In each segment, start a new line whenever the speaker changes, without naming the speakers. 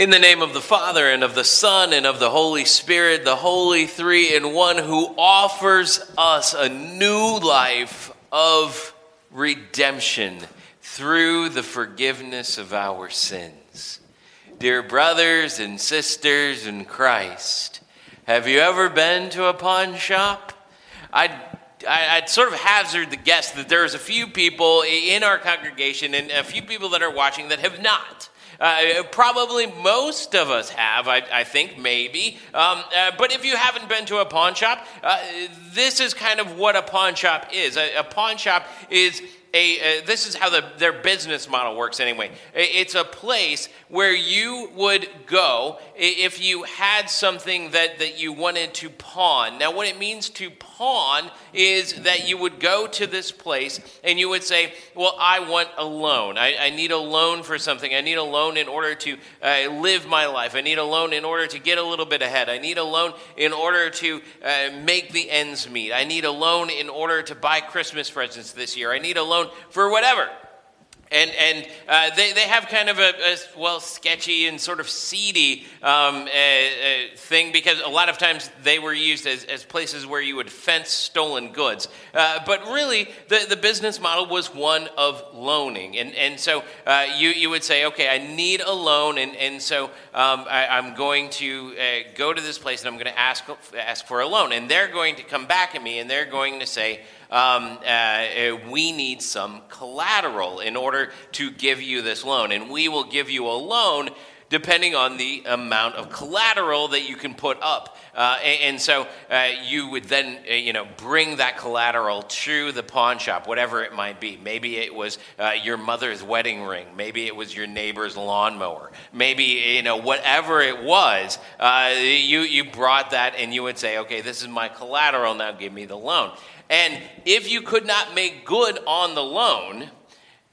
In the name of the Father, and of the Son, and of the Holy Spirit, the Holy Three in One, who offers us a new life of redemption through the forgiveness of our sins. Dear brothers and sisters in Christ, have you ever been to a pawn shop? I'd I'd sort of hazard the guess that there's a few people in our congregation and a few people that are watching that have not. Uh, probably most of us have, I, I think, maybe. Um, uh, but if you haven't been to a pawn shop, uh, this is kind of what a pawn shop is. A, a pawn shop is a, uh, this is how the, their business model works anyway. It's a place where you would go if you had something that, that you wanted to pawn. Now, what it means to pawn is that you would go to this place and you would say, Well, I want a loan. I, I need a loan for something. I need a loan in order to uh, live my life. I need a loan in order to get a little bit ahead. I need a loan in order to uh, make the ends meet. I need a loan in order to buy Christmas presents this year. I need a loan for whatever. And, and uh, they, they have kind of a, a, well, sketchy and sort of seedy um, thing because a lot of times they were used as, as places where you would fence stolen goods. Uh, but really, the, the business model was one of loaning. And, and so uh, you, you would say, okay, I need a loan. And, and so um, I, am going to uh, go to this place and I'm going to ask, ask for a loan. And they're going to come back at me and they're going to say, um, uh, we need some collateral in order to give you this loan. And we will give you a loan depending on the amount of collateral that you can put up. Uh, and, and, so uh, you would then, uh, you know, bring that collateral to the pawn shop, whatever it might be. Maybe it was uh, your mother's wedding ring. Maybe it was your neighbor's lawnmower. Maybe, you know, whatever it was, uh, you, you brought that and you would say, okay, this is my collateral, now give me the loan. And if you could not make good on the loan,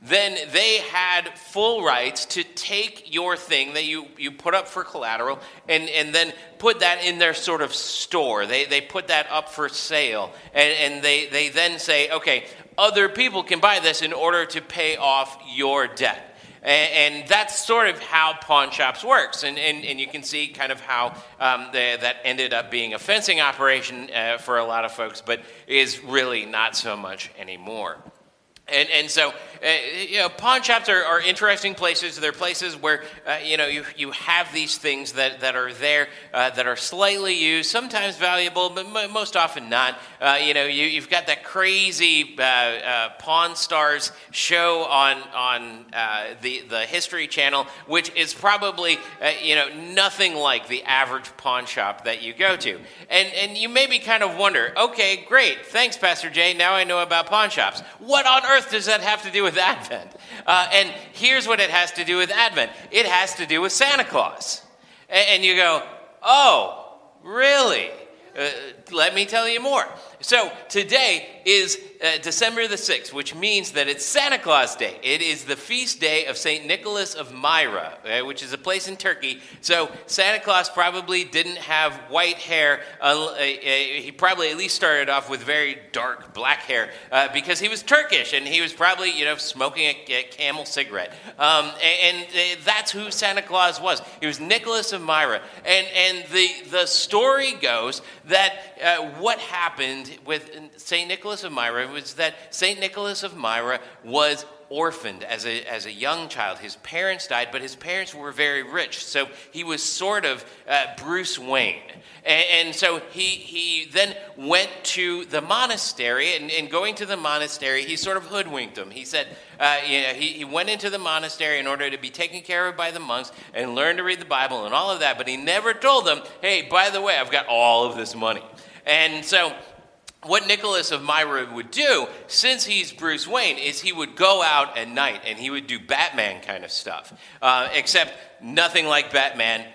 then they had full rights to take your thing that you, you put up for collateral and, and then put that in their sort of store. They, they put that up for sale. And, and they, they then say, okay, other people can buy this in order to pay off your debt. And, and that's sort of how pawn shops works. And, and, and you can see kind of how um, the, that ended up being a fencing operation uh, for a lot of folks, but is really not so much anymore. And, and so, uh, you know, pawn shops are, are, interesting places. They're places where, uh, you know, you, you have these things that, that are there uh, that are slightly used, sometimes valuable, but m- most often not. Uh, you know, you, you've got that crazy uh, uh, Pawn Stars show on, on the, the History Channel, which is probably, you know, nothing like the average pawn shop that you go to. And, and you maybe kind of wonder, okay, great, thanks, Pastor Jay, now I know about pawn shops. What on earth? Earth does that have to do with Advent? Uh, and here's what it has to do with Advent it has to do with Santa Claus. And, and you go, oh, really? Uh, let me tell you more. So today is uh, December the 6th, which means that it's Santa Claus Day. It is the feast day of St. Nicholas of Myra, uh, which is a place in Turkey. So Santa Claus probably didn't have white hair. Uh, uh he probably at least started off with very dark black hair uh, because he was Turkish and he was probably, you know, smoking a, a camel cigarette. Um, and, and uh, that's who Santa Claus was. He was Nicholas of Myra. And, and the, the story goes that what happened with St. Nicholas of Myra was that St. Nicholas of Myra was orphaned as a, as a young child. His parents died, but his parents were very rich. So he was sort of uh, Bruce Wayne. And, and, so he, he then went to the monastery, and, and going to the monastery, he sort of hoodwinked him. He said, uh, you know, he, he went into the monastery in order to be taken care of by the monks and learn to read the Bible and all of that, but he never told them, hey, by the way, I've got all of this money. And so what Nicholas of Myra would do, since he's Bruce Wayne, is he would go out at night and he would do Batman kind of stuff, uh, except nothing like Batman,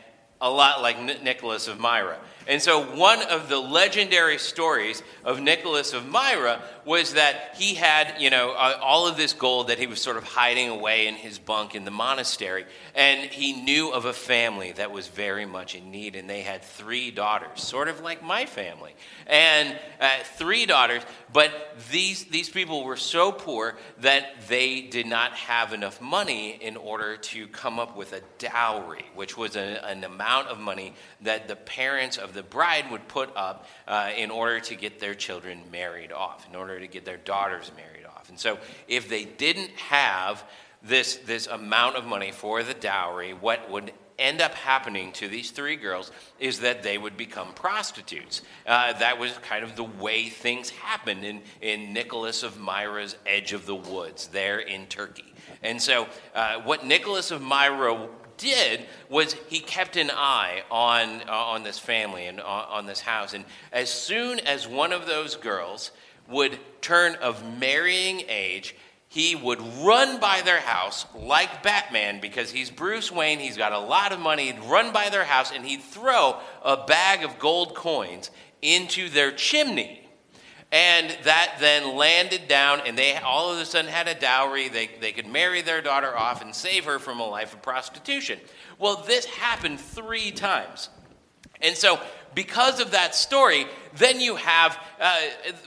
a lot like N- Nicholas of Myra. And so, one of the legendary stories of Nicholas of Myra was that he had, you know, all of this gold that he was sort of hiding away in his bunk in the monastery. And he knew of a family that was very much in need, and they had three daughters, sort of like my family. And uh, three daughters, but these, these people were so poor that they did not have enough money in order to come up with a dowry, which was a, an amount of money that the parents of the bride would put up uh, in order to get their children married off, in order to get their daughters married off. And so, if they didn't have this, this amount of money for the dowry, what would end up happening to these three girls is that they would become prostitutes. Uh, that was kind of the way things happened in, in Nicholas of Myra's Edge of the Woods there in Turkey. And so, uh, what Nicholas of Myra did was he kept an eye on, uh, on this family and on, on this house. And as soon as one of those girls would turn of marrying age, he would run by their house like Batman because he's Bruce Wayne, he's got a lot of money. He'd run by their house and he'd throw a bag of gold coins into their chimney. And that then landed down, and they all of a sudden had a dowry. They, they could marry their daughter off and save her from a life of prostitution. Well, this happened three times. And so, because of that story, then you have, uh,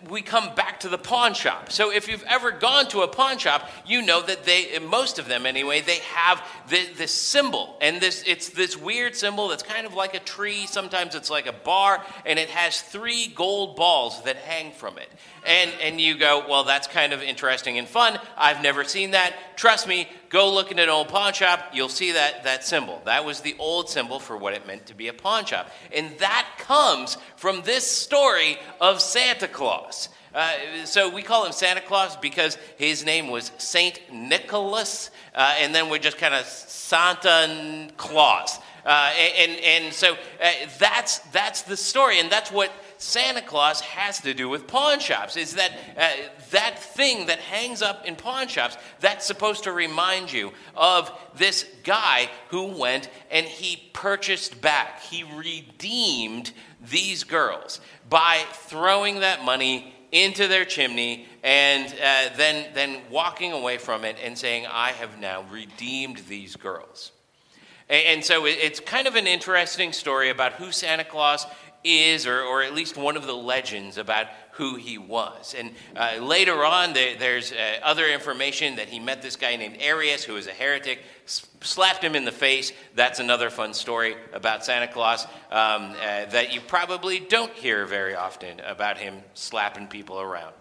we come back to the pawn shop. So if you've ever gone to a pawn shop, you know that they, most of them anyway, they have this, this symbol. And this, it's this weird symbol that's kind of like a tree. Sometimes it's like a bar, and it has three gold balls that hang from it. And, and you go, well, that's kind of interesting and fun. I've never seen that. Trust me, go look in an old pawn shop, you'll see that, that symbol. That was the old symbol for what it meant to be a pawn shop. And that comes from this story of Santa Claus. Uh, so we call him Santa Claus because his name was Saint Nicholas, uh, and then we're just kind of Santa Claus. Uh, and, and so uh, that's, that's the story, and that's what Santa Claus has to do with pawn shops. Is that uh, that thing that hangs up in pawn shops that's supposed to remind you of this guy who went and he purchased back, he redeemed these girls by throwing that money into their chimney and uh, then, then walking away from it and saying, I have now redeemed these girls. And, so it, it's kind of an interesting story about who Santa Claus is, or, or at least one of the legends about who he was. And uh, later on, there, there's uh, other information that he met this guy named Arius, who was a heretic, slapped him in the face. That's another fun story about Santa Claus um, uh, that you probably don't hear very often about him slapping people around.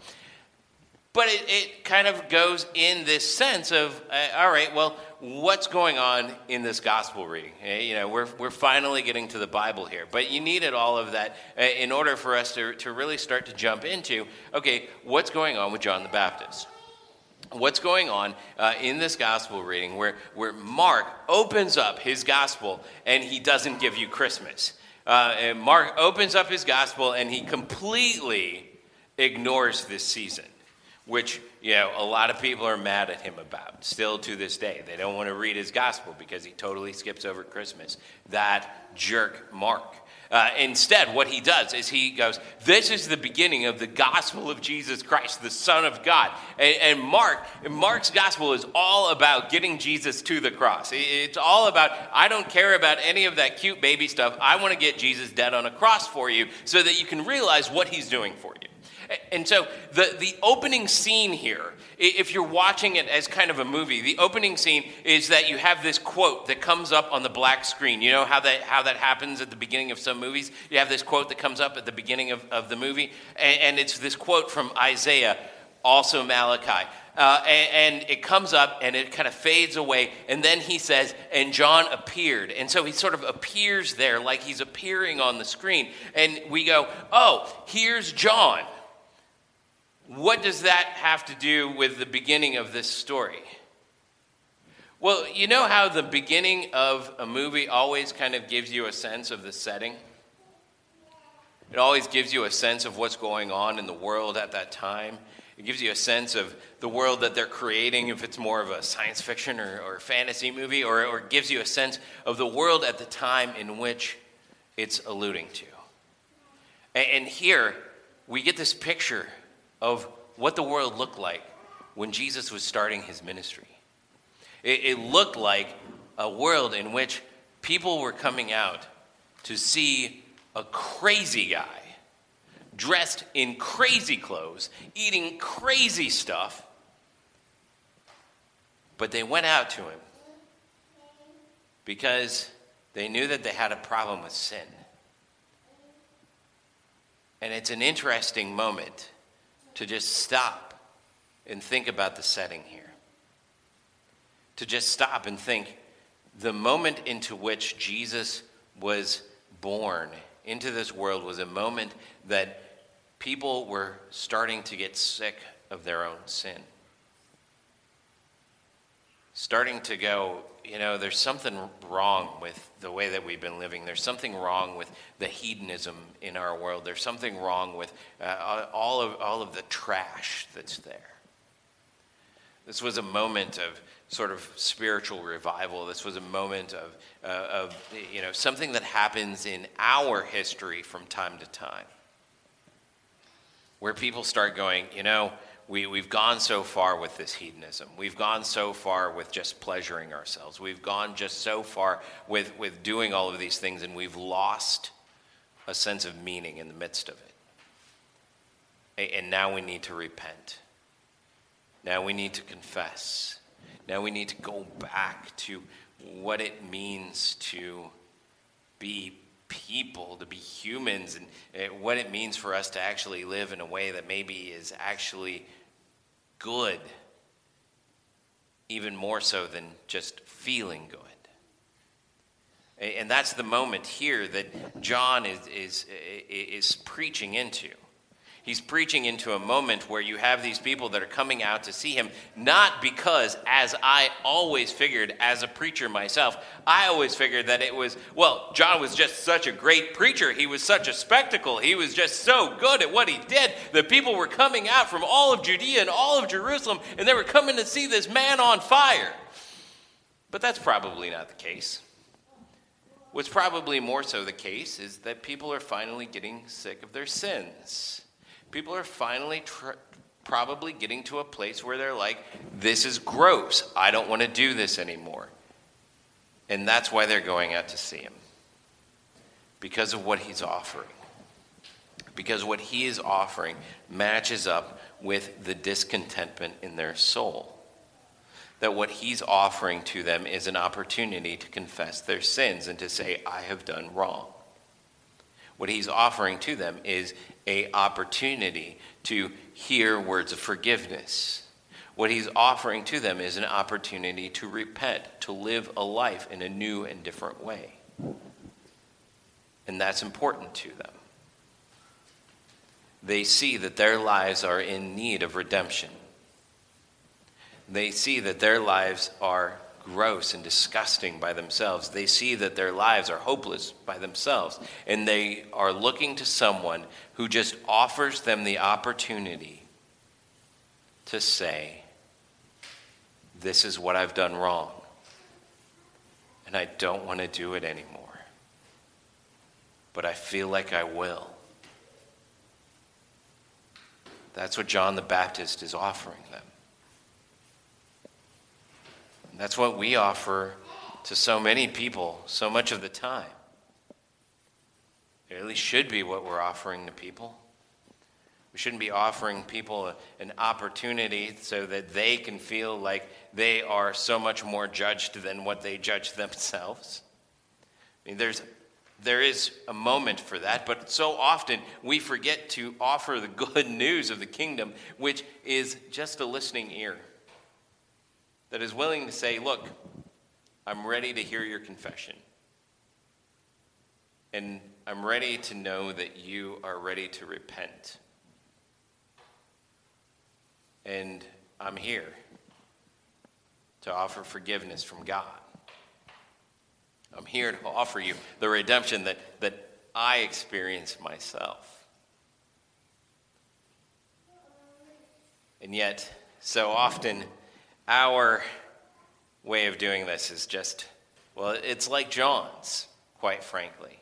But it, it kind of goes in this sense of, uh, all right, well, what's going on in this gospel reading? Uh, you know, we're, we're finally getting to the Bible here, but you needed all of that uh, in order for us to, to really start to jump into, okay, what's going on with John the Baptist? What's going on uh, in this gospel reading where, where Mark opens up his gospel and he doesn't give you Christmas? Uh, Mark opens up his gospel and he completely ignores this season which you know a lot of people are mad at him about still to this day. They don't want to read his gospel because he totally skips over christmas. That jerk mark. Uh, instead what he does is he goes this is the beginning of the gospel of jesus christ the son of god. And, and mark mark's gospel is all about getting jesus to the cross. It's all about i don't care about any of that cute baby stuff. I want to get jesus dead on a cross for you so that you can realize what he's doing for you and so the, the opening scene here, if you're watching it as kind of a movie, the opening scene is that you have this quote that comes up on the black screen. You know how that, how that happens at the beginning of some movies? You have this quote that comes up at the beginning of, of the movie, and, and it's this quote from Isaiah, also Malachi. Uh, and, and, it comes up and it kind of fades away. And then he says, and John appeared. And so he sort of appears there like he's appearing on the screen. And we go, oh, here's John. What does that have to do with the beginning of this story? Well, you know how the beginning of a movie always kind of gives you a sense of the setting? It always gives you a sense of what's going on in the world at that time. It gives you a sense of the world that they're creating, if it's more of a science fiction or, or fantasy movie, or, or gives you a sense of the world at the time in which it's alluding to. And here we get this picture of what the world looked like when Jesus was starting his ministry. It, looked like a world in which people were coming out to see a crazy guy dressed in crazy clothes, eating crazy stuff. But they went out to him because they knew that they had a problem with sin. And it's an interesting moment to just stop and think about the setting here. To just stop and think the moment into which Jesus was born into this world was a moment that people were starting to get sick of their own sin. Starting to go, you know, there's something wrong with the way that we've been living. There's something wrong with the hedonism in our world. There's something wrong with uh, all, of, all of the trash that's there. This was a moment of sort of spiritual revival. This was a moment of, uh, of you know, something that happens in our history from time to time, where people start going, you know, we, we've gone so far with this hedonism. We've gone so far with just pleasuring ourselves. We've gone just so far with, with doing all of these things, and we've lost a sense of meaning in the midst of it. And now we need to repent. Now we need to confess. Now we need to go back to what it means to be people, to be humans, and eh, what it means for us to actually live in a way that maybe is actually good, even more so than just feeling good. And that's the moment here that John is, is, is preaching into. He's preaching into a moment where you have these people that are coming out to see him, not because, as I always figured as a preacher myself, I always figured that it was, well, John was just such a great preacher. He was such a spectacle. He was just so good at what he did that people were coming out from all of Judea and all of Jerusalem, and they were coming to see this man on fire. But that's probably not the case. What's probably more so the case is that people are finally getting sick of their sins people are finally tr- probably getting to a place where they're like, this is gross. I don't want to do this anymore. And that's why they're going out to see him. Because of what he's offering. Because what he is offering matches up with the discontentment in their soul. That what he's offering to them is an opportunity to confess their sins and to say, I have done wrong. What he's offering to them is a opportunity to hear words of forgiveness. What he's offering to them is an opportunity to repent, to live a life in a new and different way. And that's important to them. They see that their lives are in need of redemption. They see that their lives are gross and disgusting by themselves. They see that their lives are hopeless by themselves. And they are looking to someone who just offers them the opportunity to say, This is what I've done wrong. And I don't want to do it anymore. But I feel like I will. That's what John the Baptist is offering them. That's what we offer to so many people so much of the time. It at least should be what we're offering to people. We shouldn't be offering people an opportunity so that they can feel like they are so much more judged than what they judge themselves. I mean, there's, there is a moment for that, but so often we forget to offer the good news of the kingdom, which is just a listening ear that is willing to say, Look, I'm ready to hear your confession. And I'm ready to know that you are ready to repent. And I'm here to offer forgiveness from God. I'm here to offer you the redemption that, that I experienced myself. And yet, so often, our way of doing this is just, well, it's like John's, quite frankly.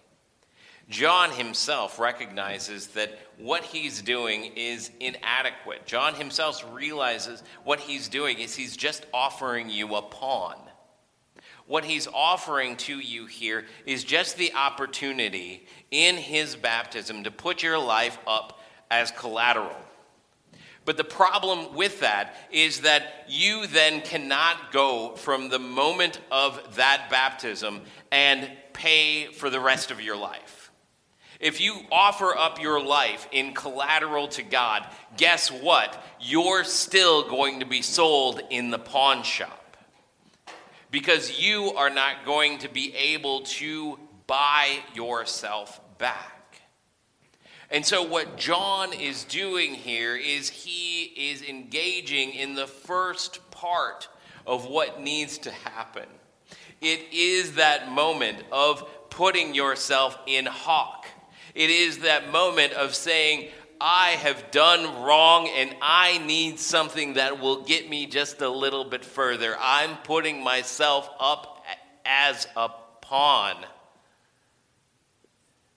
John himself recognizes that what he's doing is inadequate. John himself realizes what he's doing is he's just offering you a pawn. What he's offering to you here is just the opportunity in his baptism to put your life up as collateral. But the problem with that is that you then cannot go from the moment of that baptism and pay for the rest of your life. If you offer up your life in collateral to God, guess what? You're still going to be sold in the pawn shop because you are not going to be able to buy yourself back. And so, what John is doing here is he is engaging in the first part of what needs to happen. It is that moment of putting yourself in hawk. It is that moment of saying, I have done wrong and I need something that will get me just a little bit further. I'm putting myself up as a pawn.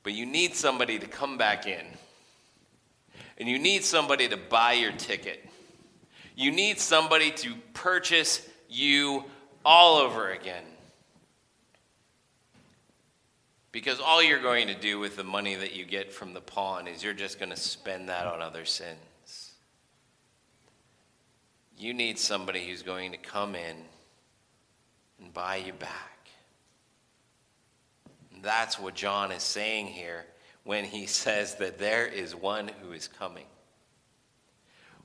But you need somebody to come back in. And you need somebody to buy your ticket. You need somebody to purchase you all over again. Because all you're going to do with the money that you get from the pawn is you're just going to spend that on other sins. You need somebody who's going to come in and buy you back. That's what John is saying here when he says that there is one who is coming.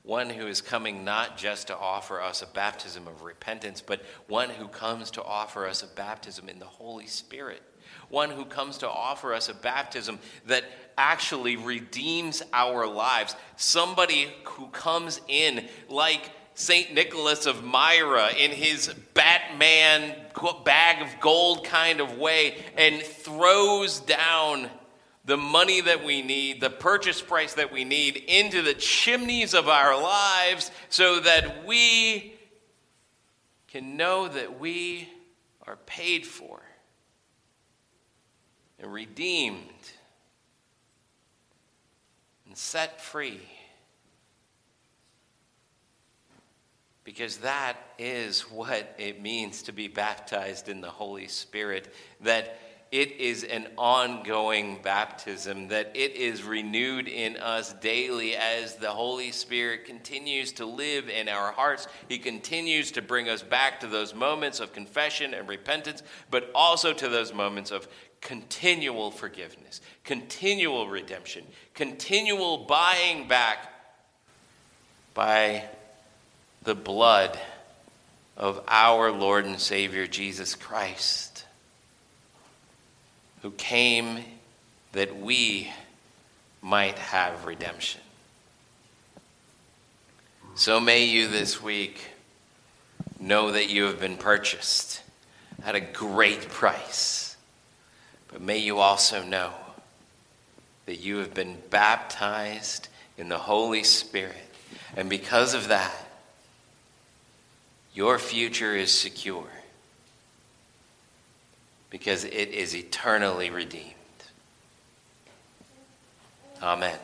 One who is coming not just to offer us a baptism of repentance, but one who comes to offer us a baptism in the Holy Spirit. One who comes to offer us a baptism that actually redeems our lives. Somebody who comes in like St. Nicholas of Myra in his Batman bag of gold kind of way and throws down the money that we need, the purchase price that we need, into the chimneys of our lives so that we can know that we are paid for and redeemed and set free. Because that is what it means to be baptized in the Holy Spirit. That it is an ongoing baptism, that it is renewed in us daily as the Holy Spirit continues to live in our hearts. He continues to bring us back to those moments of confession and repentance, but also to those moments of continual forgiveness, continual redemption, continual buying back by the blood of our Lord and Savior Jesus Christ, who came that we might have redemption. So may you this week know that you have been purchased at a great price. But may you also know that you have been baptized in the Holy Spirit. And because of that, your future is secure because it is eternally redeemed. Amen.